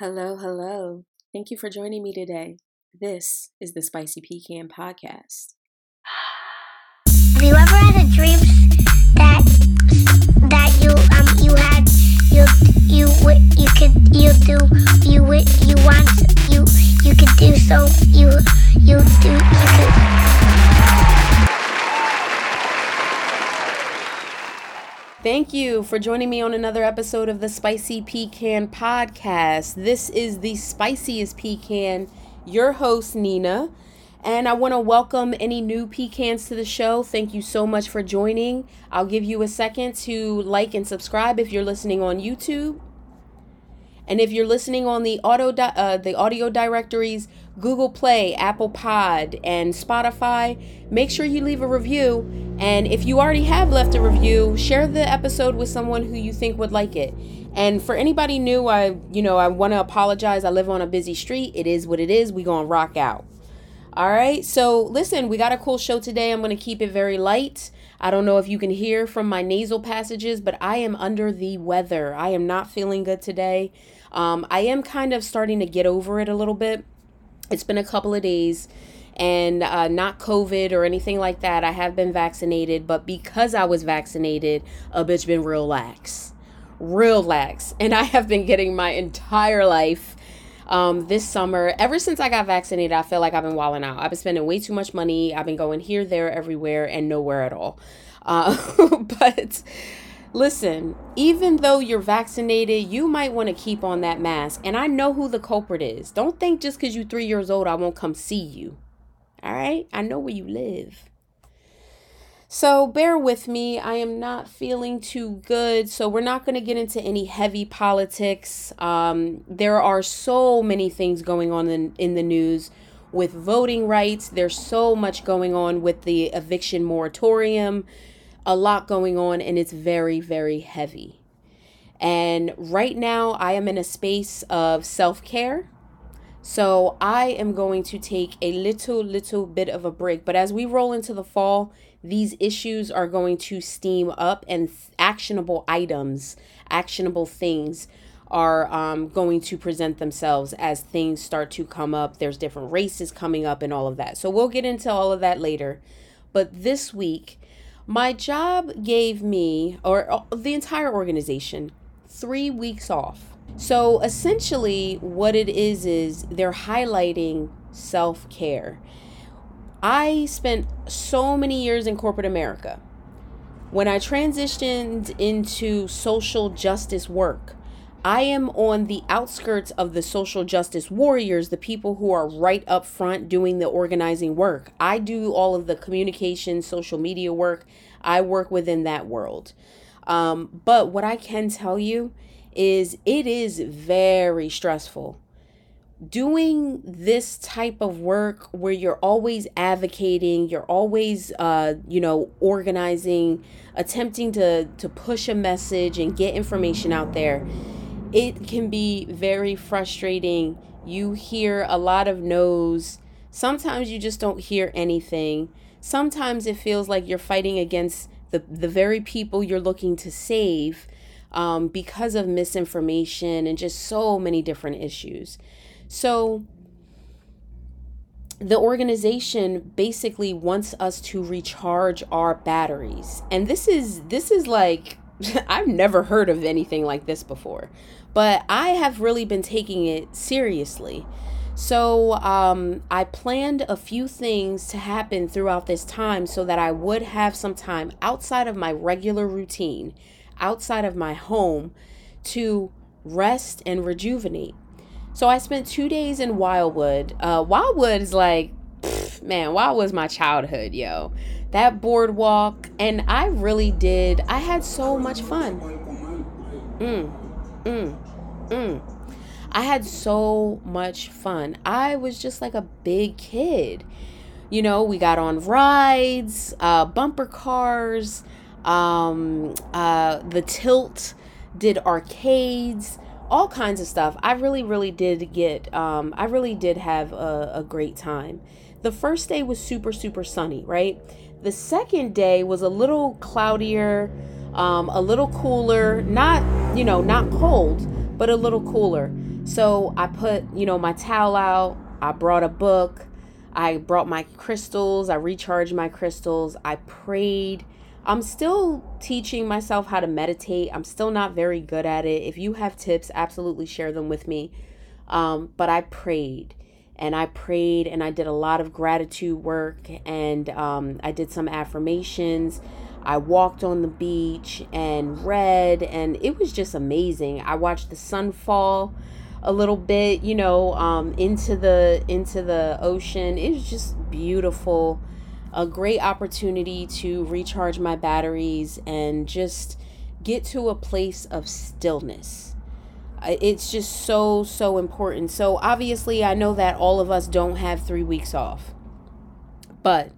Hello, hello. Thank you for joining me today. This is the Spicy Pecan Podcast. Have you ever had a dream that that you um you had you you you could you do you you want you you could do so you you do you could Thank you for joining me on another episode of the Spicy Pecan Podcast. This is the spiciest pecan, your host, Nina. And I want to welcome any new pecans to the show. Thank you so much for joining. I'll give you a second to like and subscribe if you're listening on YouTube. And if you're listening on the auto di- uh, the audio directories, Google Play, Apple Pod, and Spotify, make sure you leave a review. And if you already have left a review, share the episode with someone who you think would like it. And for anybody new, I you know I want to apologize. I live on a busy street. It is what it is. We gonna rock out. All right. So listen, we got a cool show today. I'm gonna keep it very light. I don't know if you can hear from my nasal passages, but I am under the weather. I am not feeling good today. Um, I am kind of starting to get over it a little bit. It's been a couple of days and uh, not COVID or anything like that. I have been vaccinated, but because I was vaccinated, a bitch been real lax. Real lax. And I have been getting my entire life um, this summer. Ever since I got vaccinated, I feel like I've been wilding out. I've been spending way too much money. I've been going here, there, everywhere, and nowhere at all. Uh, but listen, even though you're vaccinated, you might want to keep on that mask. And I know who the culprit is. Don't think just because you're three years old, I won't come see you. All right? I know where you live. So bear with me. I am not feeling too good. So we're not going to get into any heavy politics. Um, there are so many things going on in, in the news with voting rights. There's so much going on with the eviction moratorium. A lot going on, and it's very, very heavy. And right now, I am in a space of self care. So I am going to take a little, little bit of a break. But as we roll into the fall, these issues are going to steam up and th- actionable items, actionable things are um, going to present themselves as things start to come up. There's different races coming up and all of that. So we'll get into all of that later. But this week, my job gave me, or uh, the entire organization, three weeks off. So essentially, what it is is they're highlighting self care. I spent so many years in corporate America. When I transitioned into social justice work, I am on the outskirts of the social justice warriors, the people who are right up front doing the organizing work. I do all of the communication, social media work. I work within that world. Um, but what I can tell you is it is very stressful. Doing this type of work where you're always advocating, you're always, uh, you know, organizing, attempting to, to push a message and get information out there, it can be very frustrating. You hear a lot of no's. Sometimes you just don't hear anything. Sometimes it feels like you're fighting against the, the very people you're looking to save um, because of misinformation and just so many different issues. So, the organization basically wants us to recharge our batteries. And this is this is like I've never heard of anything like this before. But I have really been taking it seriously. So, um, I planned a few things to happen throughout this time so that I would have some time outside of my regular routine, outside of my home, to rest and rejuvenate. So, I spent two days in Wildwood. Uh, Wildwood is like, pff, man, Wildwood's my childhood, yo. That boardwalk, and I really did. I had so much fun. Mm, mm, mm. I had so much fun. I was just like a big kid. You know, we got on rides, uh, bumper cars, um, uh, the tilt, did arcades, all kinds of stuff. I really, really did get, um, I really did have a, a great time. The first day was super, super sunny, right? The second day was a little cloudier, um, a little cooler, not, you know, not cold, but a little cooler. So I put, you know, my towel out, I brought a book, I brought my crystals, I recharged my crystals, I prayed. I'm still teaching myself how to meditate. I'm still not very good at it. If you have tips, absolutely share them with me. Um, but I prayed and I prayed and I did a lot of gratitude work and um, I did some affirmations. I walked on the beach and read, and it was just amazing. I watched the sun fall a little bit, you know, um, into the into the ocean. It was just beautiful. A great opportunity to recharge my batteries and just get to a place of stillness. It's just so so important. So obviously, I know that all of us don't have three weeks off, but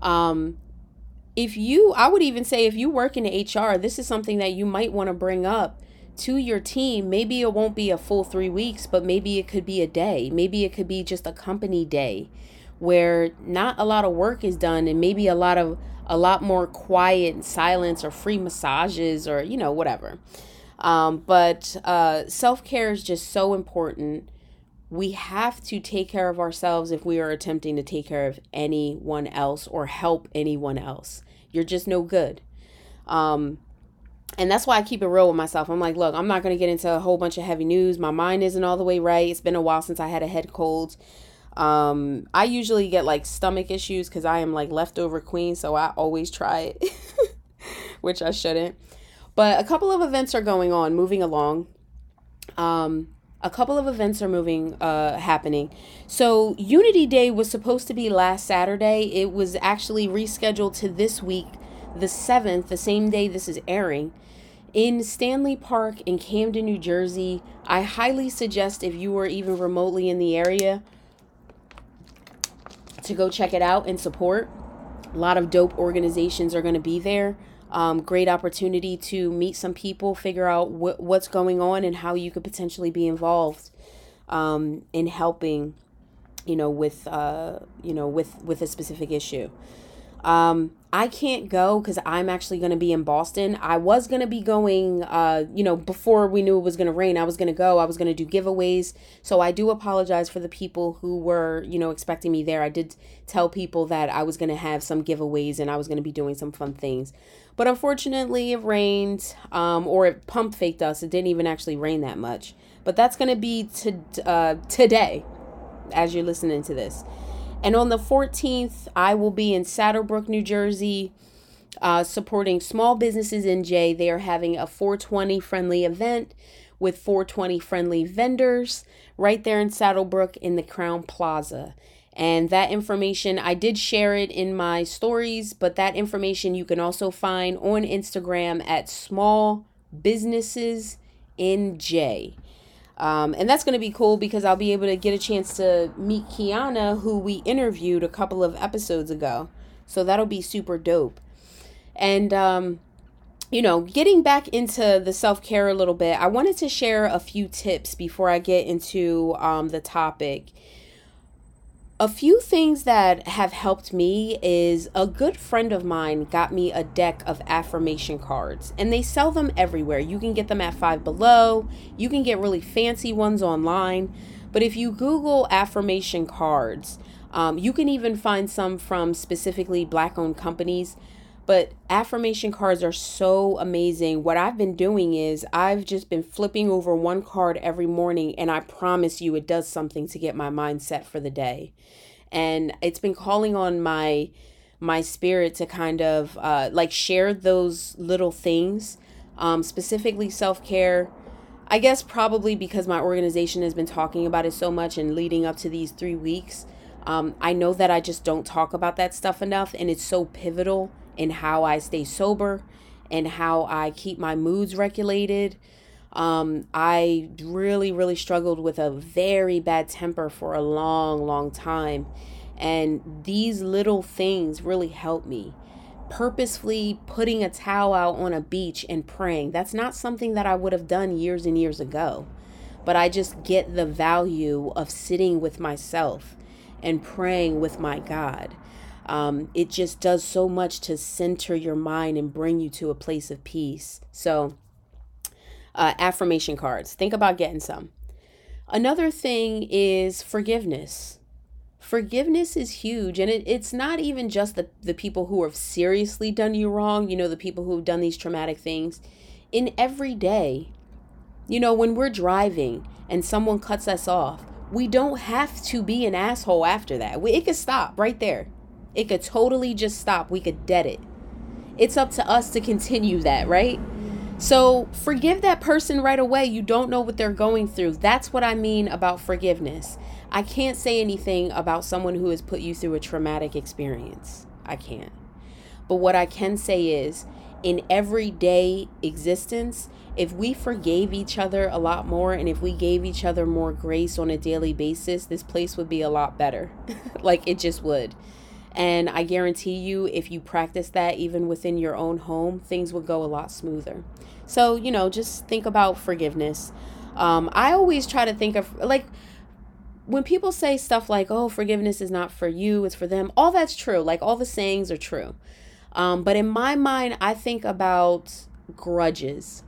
um, if you i would even say if you work in hr this is something that you might want to bring up to your team maybe it won't be a full three weeks but maybe it could be a day maybe it could be just a company day where not a lot of work is done and maybe a lot of a lot more quiet and silence or free massages or you know whatever um, but uh, self-care is just so important we have to take care of ourselves if we are attempting to take care of anyone else or help anyone else you're just no good. Um, and that's why I keep it real with myself. I'm like, look, I'm not going to get into a whole bunch of heavy news. My mind isn't all the way right. It's been a while since I had a head cold. Um, I usually get like stomach issues because I am like leftover queen, so I always try it, which I shouldn't. But a couple of events are going on, moving along. Um, a couple of events are moving uh happening so unity day was supposed to be last saturday it was actually rescheduled to this week the 7th the same day this is airing in stanley park in camden new jersey i highly suggest if you are even remotely in the area to go check it out and support a lot of dope organizations are going to be there um, great opportunity to meet some people, figure out wh- what's going on, and how you could potentially be involved um, in helping, you know, with uh, you know, with with a specific issue. Um, I can't go because I'm actually going to be in Boston. I was going to be going, uh, you know, before we knew it was going to rain. I was going to go. I was going to do giveaways. So I do apologize for the people who were, you know, expecting me there. I did tell people that I was going to have some giveaways and I was going to be doing some fun things. But unfortunately, it rained, um, or it pump faked us. It didn't even actually rain that much. But that's going to be to, uh, today, as you're listening to this. And on the 14th, I will be in Saddle Brook, New Jersey, uh, supporting small businesses in J. They are having a 420 friendly event with 420 friendly vendors right there in Saddle Brook in the Crowne Plaza. And that information, I did share it in my stories, but that information you can also find on Instagram at Small Businesses in J. Um, and that's going to be cool because I'll be able to get a chance to meet Kiana, who we interviewed a couple of episodes ago. So that'll be super dope. And, um, you know, getting back into the self care a little bit, I wanted to share a few tips before I get into um, the topic a few things that have helped me is a good friend of mine got me a deck of affirmation cards and they sell them everywhere. You can get them at Five Below, you can get really fancy ones online. But if you Google affirmation cards, um, you can even find some from specifically black owned companies. But affirmation cards are so amazing. What I've been doing is I've just been flipping over one card every morning, and I promise you it does something to get my mind set for the day. And it's been calling on my my spirit to kind of uh, like share those little things, um, specifically self care. I guess probably because my organization has been talking about it so much and leading up to these three weeks. Um, I know that I just don't talk about that stuff enough, and it's so pivotal in how I stay sober and how I keep my moods regulated. Um, I really, really struggled with a very bad temper for a long, long time. And these little things really help me. Purposefully putting a towel out on a beach and praying, that's not something that I would have done years and years ago. But I just get the value of sitting with myself and praying with my God. Um, it just does so much to center your mind and bring you to a place of peace. So, uh, affirmation cards, think about getting some. Another thing is forgiveness. Forgiveness is huge, and it, it's not even just the, the people who have seriously done you wrong, you know, the people who have done these traumatic things. In every day, you know, when we're driving and someone cuts us off, we don't have to be an asshole after that. We, it could stop right there. It could totally just stop. We could dead it. It's up to us to continue that, right? So forgive that person right away. You don't know what they're going through. That's what I mean about forgiveness. I can't say anything about someone who has put you through a traumatic experience. I can't. But what I can say is, in everyday existence, if we forgave each other a lot more and if we gave each other more grace on a daily basis, this place would be a lot better. like it just would. And I guarantee you, if you practice that even within your own home, things would go a lot smoother. So, you know, just think about forgiveness. Um, I always try to think of, like, when people say stuff like, oh, forgiveness is not for you, it's for them, all that's true. Like, all the sayings are true. Um, but in my mind, I think about grudges.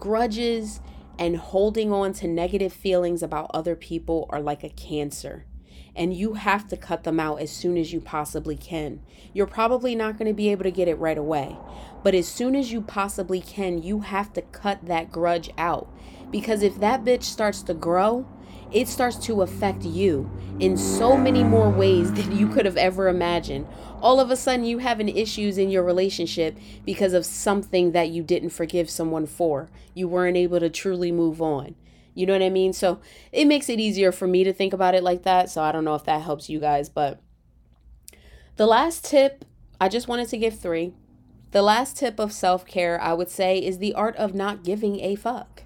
Grudges and holding on to negative feelings about other people are like a cancer and you have to cut them out as soon as you possibly can. You're probably not going to be able to get it right away, but as soon as you possibly can, you have to cut that grudge out. Because if that bitch starts to grow, it starts to affect you in so many more ways than you could have ever imagined. All of a sudden, you having issues in your relationship because of something that you didn't forgive someone for. You weren't able to truly move on. You know what I mean? So it makes it easier for me to think about it like that. So I don't know if that helps you guys, but the last tip, I just wanted to give three. The last tip of self care, I would say, is the art of not giving a fuck.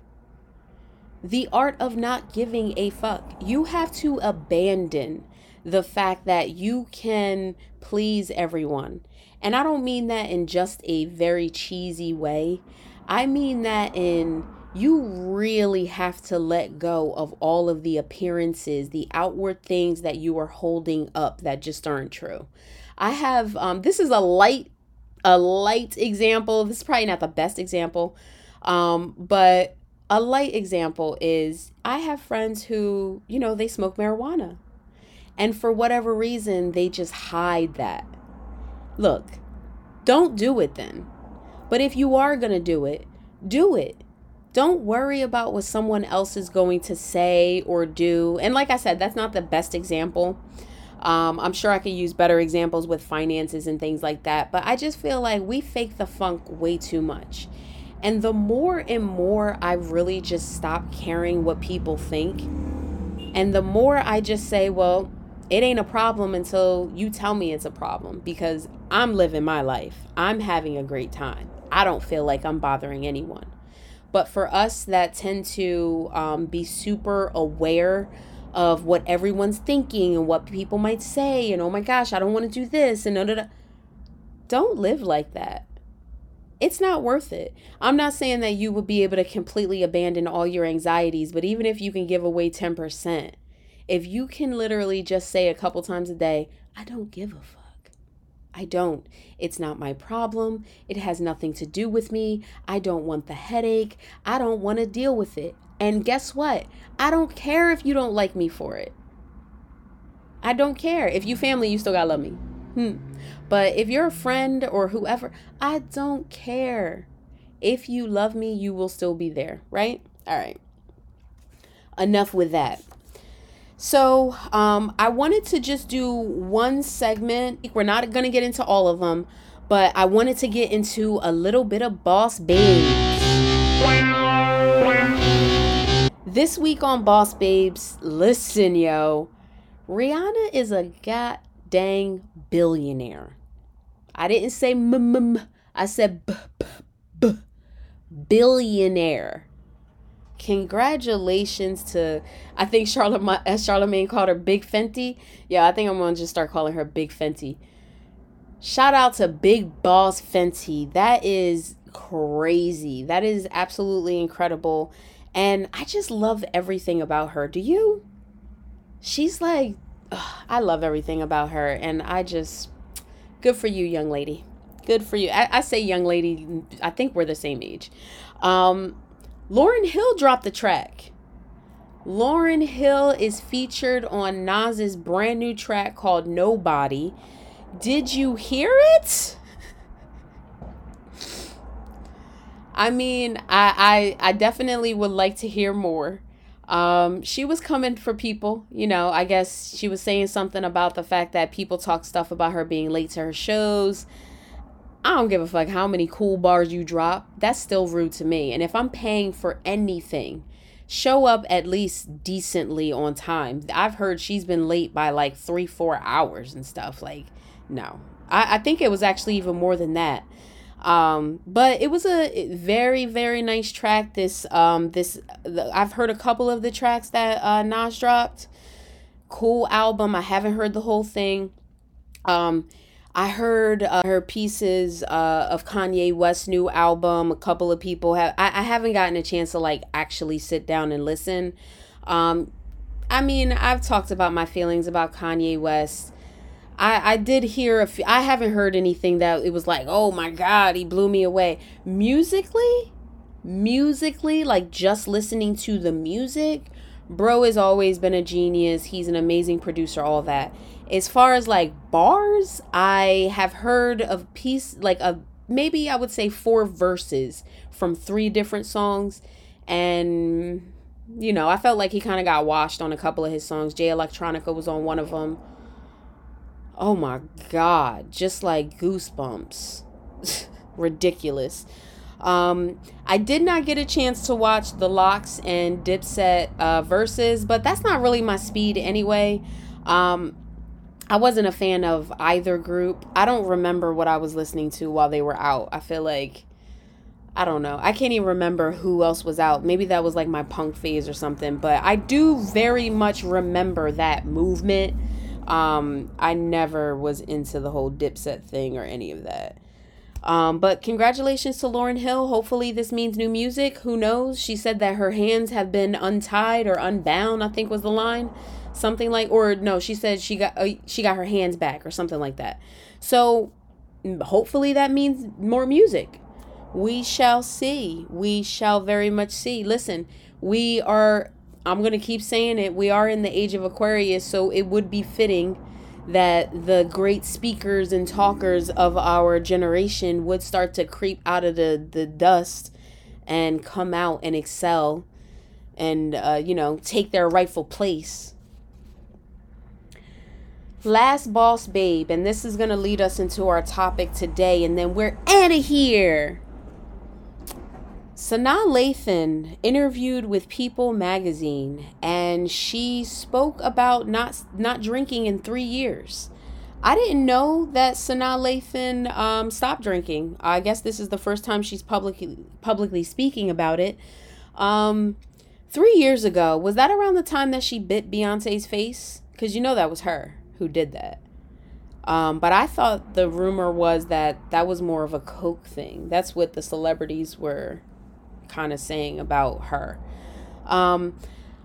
The art of not giving a fuck. You have to abandon the fact that you can please everyone. And I don't mean that in just a very cheesy way. I mean that in you really have to let go of all of the appearances, the outward things that you are holding up that just aren't true. I have um this is a light a light example. This is probably not the best example. Um but a light example is I have friends who, you know, they smoke marijuana. And for whatever reason, they just hide that. Look, don't do it then. But if you are to do it, do it don't worry about what someone else is going to say or do. And like I said, that's not the best example. Um, I'm sure I could use better examples with finances and things like that. But I just feel like we fake the funk way too much. And the more and more I really just stop caring what people think, and the more I just say, well, it ain't a problem until you tell me it's a problem because I'm living my life. I'm having a great time. I don't feel like I'm bothering anyone. But for us that tend to um, be super aware of what everyone's thinking and what people might say, and oh my gosh, I don't want to do this, and da, da, da. don't live like that. It's not worth it. I'm not saying that you would be able to completely abandon all your anxieties, but even if you can give away 10%, if you can literally just say a couple times a day, I don't give a fuck I don't. It's not my problem. It has nothing to do with me. I don't want the headache. I don't want to deal with it. And guess what? I don't care if you don't like me for it. I don't care. If you family, you still gotta love me. Hmm. But if you're a friend or whoever, I don't care. If you love me, you will still be there, right? All right. Enough with that. So um, I wanted to just do one segment. We're not going to get into all of them, but I wanted to get into a little bit of Boss Babes. This week on Boss Babes, listen, yo. Rihanna is a god dang billionaire. I didn't say m m. I said b b b billionaire congratulations to I think Charlemagne called her Big Fenty. Yeah, I think I'm gonna just start calling her Big Fenty. Shout out to Big Boss Fenty. That is crazy. That is absolutely incredible. And I just love everything about her. Do you? She's like, ugh, I love everything about her. And I just, good for you, young lady. Good for you. I, I say young lady, I think we're the same age. Um, Lauryn Hill dropped the track. Lauryn Hill is featured on Nas's brand new track called Nobody. Did you hear it? I mean, I, I I definitely would like to hear more. Um, she was coming for people, you know. I guess she was saying something about the fact that people talk stuff about her being late to her shows. I don't give a fuck how many cool bars you drop. That's still rude to me. And if I'm paying for anything, show up at least decently on time. I've heard she's been late by like three, four hours and stuff. Like, no. I, I think it was actually even more than that. Um, but it was a very, very nice track. This, um, this, the, I've heard a couple of the tracks that uh, Nas dropped. Cool album. I haven't heard the whole thing. Um, I heard uh, her pieces uh, of Kanye West's new album. A couple of people have. I, I haven't gotten a chance to like actually sit down and listen. Um, I mean, I've talked about my feelings about Kanye West. I, I did hear a few, I haven't heard anything that it was like, oh my God, he blew me away. Musically, musically, like just listening to the music, bro has always been a genius. He's an amazing producer, all that. As far as like bars, I have heard of piece like a maybe I would say four verses from three different songs. And you know, I felt like he kind of got washed on a couple of his songs. Jay Electronica was on one of them. Oh my god just like goosebumps. Ridiculous. Um i did not get a chance to watch the LOX and dipset uh verses but that's not really my speed anyway. Um i wasn't a fan of either group i don't remember what i was listening to while they were out i feel like I don't know. I can't even remember who else was out. Maybe that was like my punk phase or something. But I do very much remember that movement um, I never was into the whole Dipset thing or any of that. Um, but congratulations to Lauryn Hill. Hopefully, this means new music. Who knows? She said that her hands have been untied or unbound. I think was the line, something like, or no, she said she got uh, she got her hands back or something like that. So, hopefully, that means more music. We shall see. We shall very much see. Listen, we are I'm going to keep saying it. We are in the age of Aquarius, so it would be fitting that the great speakers and talkers of our generation would start to creep out of the, the dust and come out and excel and, uh, you know, take their rightful place. Last boss babe, and this is going to lead us into our topic today, and then we're out of here. Sanaa Lathan interviewed with People magazine and she spoke about not not drinking in 3 years. I didn't know that Sanaa Lathan um, stopped drinking. I guess this is the first time she's publicly publicly speaking about it. Um, three years ago, was that around the time that she bit Beyonce's face? Because you know that was her who did that. Um, but I thought the rumor was that that was more of a coke thing. That's what the celebrities were kind of saying about her. Um,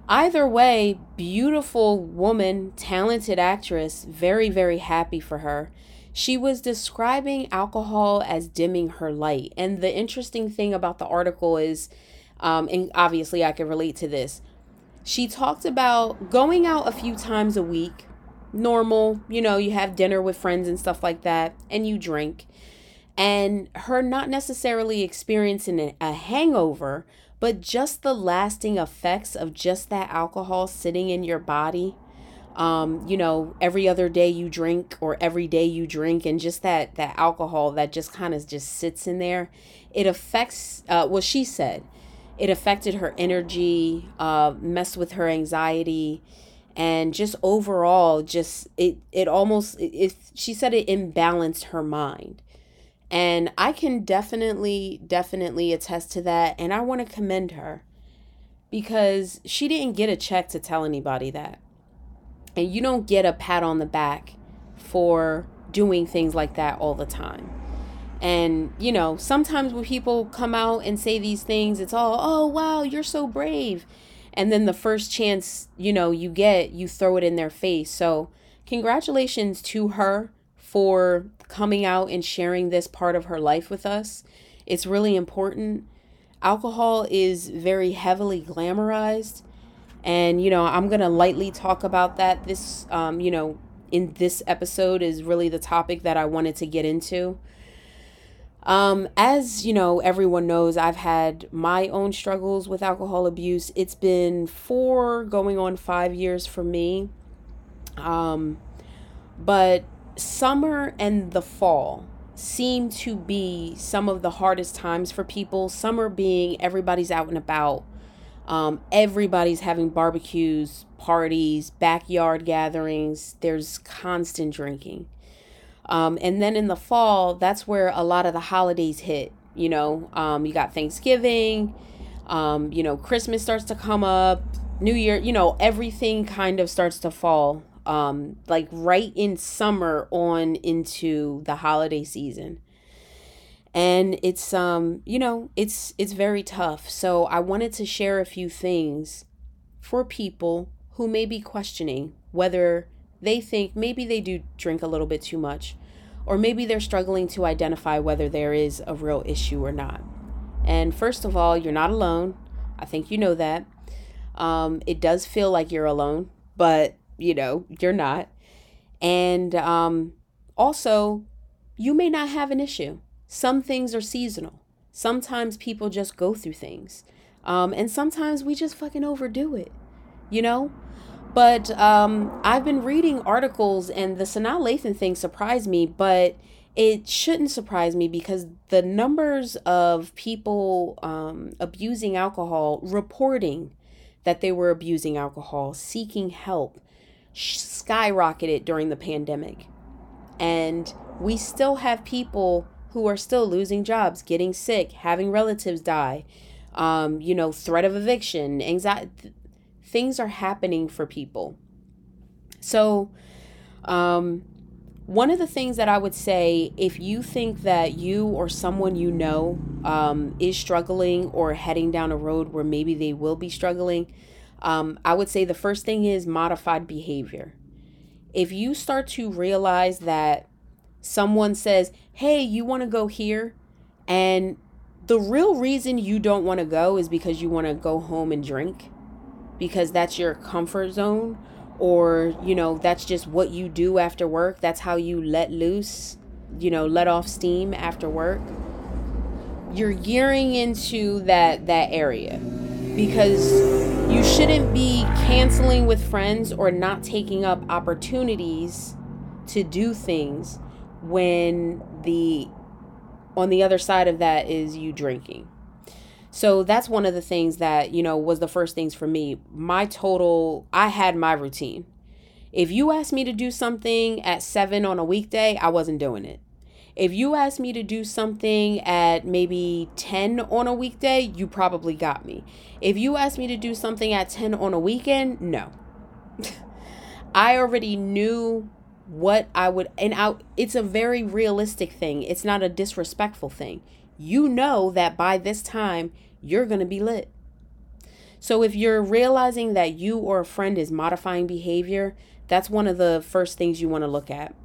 either way, beautiful woman, talented actress, very, very happy for her. She was describing alcohol as dimming her light. And the interesting thing about the article is, um, and obviously I can relate to this, she talked about going out a few times a week, normal, you know, you have dinner with friends and stuff like that, and you drink and her not necessarily experiencing a hangover, but just the lasting effects of just that alcohol sitting in your body. Um, you know, every other day you drink or every day you drink, and just that that alcohol that just kind of just sits in there, it affects. Uh, what she said, it affected her energy, uh, messed with her anxiety, and just overall, just it it almost it. She said it imbalanced her mind and I can definitely, definitely attest to that. And I want to commend her because she didn't get a check to tell anybody that. And you don't get a pat on the back for doing things like that all the time. And, you know, sometimes when people come out and say these things, it's all, oh, wow, you're so brave. And then the first chance, you know, you get, you throw it in their face. So, congratulations to her for coming out and sharing this part of her life with us. It's really important. Alcohol is very heavily glamorized, And, you know, I'm to lightly talk about that. This, um, you know, in this episode is really the topic that I wanted to get into. Um, as you know, everyone knows, I've had my own struggles with alcohol abuse. It's been four, going on five years for me. Um, but summer and the fall seem to be some of the hardest times for people. Summer being everybody's out and about, um, everybody's having barbecues, parties, backyard gatherings. There's constant drinking. Um, and then in the fall, that's where a lot of the holidays hit. You know, um, you got Thanksgiving, um, you know, Christmas starts to come up, New Year, you know, everything kind of starts to fall. Um, like right in summer on into the holiday season and it's um you know it's it's very tough so i wanted to share a few things for people who may be questioning whether they think maybe they do drink a little bit too much, or maybe they're struggling to identify whether there is a real issue or not. And first of all, you're not alone. I think you know that. Um, it does feel like you're alone, but you know, you're not. And um, also, you may not have an issue. Some things are seasonal. Sometimes people just go through things. Um, and sometimes we just fucking overdo it, you know? But um, I've been reading articles, and the Sanaa Lathan thing surprised me, but it shouldn't surprise me because the numbers of people um, abusing alcohol, reporting that they were abusing alcohol, seeking help, skyrocketed during the pandemic. And we still have people who are still losing jobs, getting sick, having relatives die, um, you know, threat of eviction, anxiety things are happening for people. So, um, one of the things that I would say, if you think that you or someone you know um, is struggling or heading down a road where maybe they will be struggling, um, I would say the first thing is modified behavior. If you start to realize that someone says, Hey, you want to go here? And the real reason you don't want to go is because you want to go home and drink because that's your comfort zone or you know that's just what you do after work. That's how you let loose you know let off steam after work. You're gearing into that that area because you shouldn't be canceling with friends or not taking up opportunities to do things when the on the other side of that is you drinking so that's one of the things that, you know, was the first things for me. My total, I had my routine. If you asked me to do something at seven on a weekday, I wasn't doing it. If you asked me to do something at maybe 10 on a weekday, you probably got me. If you asked me to do something at 10 on a weekend, no. I already knew what I would, and I, it's a very realistic thing. It's not a disrespectful thing. You know that by this time, you're going to be lit. So if you're realizing that you or a friend is modifying behavior, that's one of the first things you want to look at.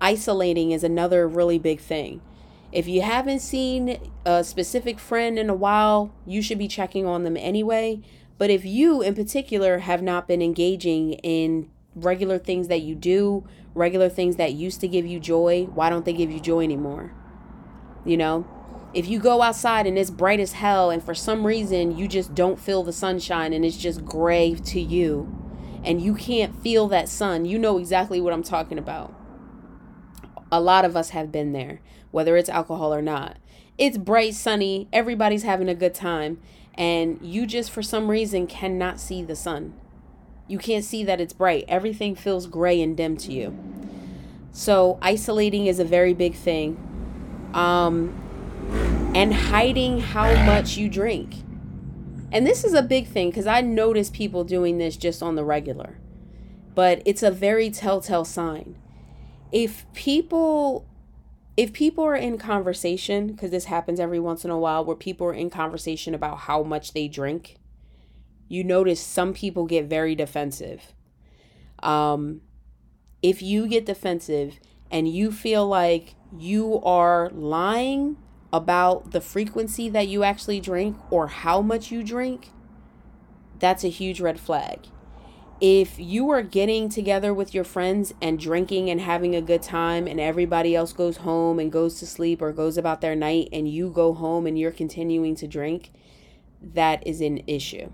Isolating is another really big thing. If you haven't seen a specific friend in a while, you should be checking on them anyway. But if you in particular have not been engaging in regular things that you do, regular things that used to give you joy, why don't they give you joy anymore? You know? If you go outside and it's bright as hell and for some reason you just don't feel the sunshine and it's just gray to you and you can't feel that sun, you know exactly what I'm talking about. A lot of us have been there, whether it's alcohol or not. It's bright, sunny, everybody's having a good time, and you just for some reason cannot see the sun. You can't see that it's bright. Everything feels gray and dim to you. So, isolating is a very big thing. Um, and hiding how much you drink. And this is a big thing because I notice people doing this just on the regular. But it's a very telltale sign. If people if people are in conversation because this happens every once in a while where people are in conversation about how much they drink, you notice some people get very defensive. Um if you get defensive and you feel like you are lying about the frequency that you actually drink or how much you drink, that's a huge red flag. If you are getting together with your friends and drinking and having a good time, and everybody else goes home and goes to sleep or goes about their night, and you go home and you're continuing to drink, that is an issue.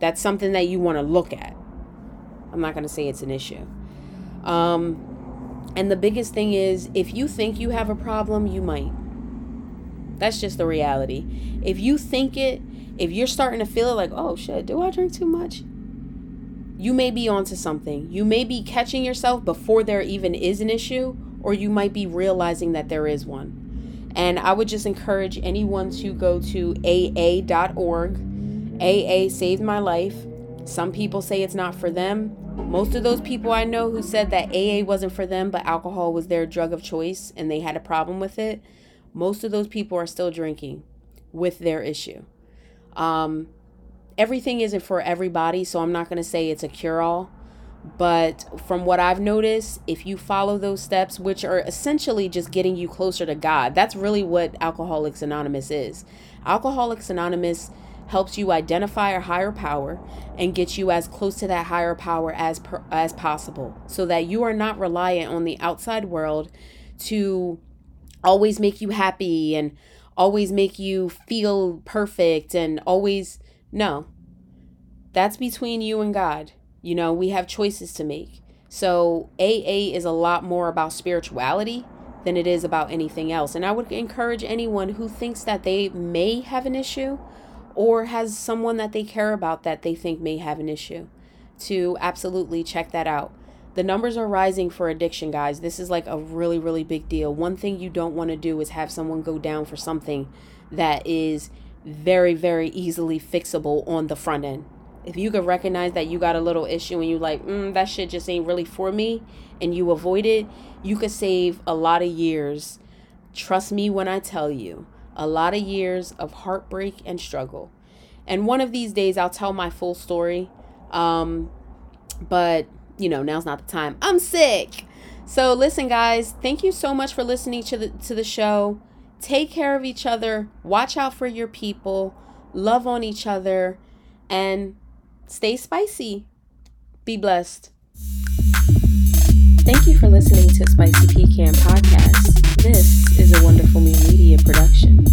That's something that you want to look at. I'm not going to say it's an issue. Um, and the biggest thing is if you think you have a problem, you might. That's just the reality. If you think it, if you're starting to feel it like, oh shit, do I drink too much? You may be onto something. You may be catching yourself before there even is an issue, or you might be realizing that there is one. And I would just encourage anyone to go to aa.org. AA saved my life. Some people say it's not for them. Most of those people I know who said that AA wasn't for them, but alcohol was their drug of choice and they had a problem with it, most of those people are still drinking with their issue. Um, everything isn't for everybody, so I'm not going to say it's a cure all. But from what I've noticed, if you follow those steps, which are essentially just getting you closer to God, that's really what Alcoholics Anonymous is. Alcoholics Anonymous helps you identify a higher power and get you as close to that higher power as per, as possible so that you are not reliant on the outside world to always make you happy and always make you feel perfect and always no. That's between you and God. You know we have choices to make. So AA is a lot more about spirituality than it is about anything else. And I would encourage anyone who thinks that they may have an issue or has someone that they care about that they think may have an issue to absolutely check that out. The numbers are rising for addiction, guys. This is like a really, really big deal. One thing you don't want to do is have someone go down for something that is very, very easily fixable on the front end. If you could recognize that you got a little issue and you like, mm, that shit just ain't really for me, and you avoid it, you could save a lot of years. Trust me when I tell you a lot of years of heartbreak and struggle. And one of these days, I'll tell my full story. Um, but, you know, now's not the time. I'm sick. So, listen, guys, thank you so much for listening to the, to the show. Take care of each other, watch out for your people, love on each other, and stay spicy. Be blessed. Thank you for listening to Spicy Pecan Podcast. This is a wonderful new media production.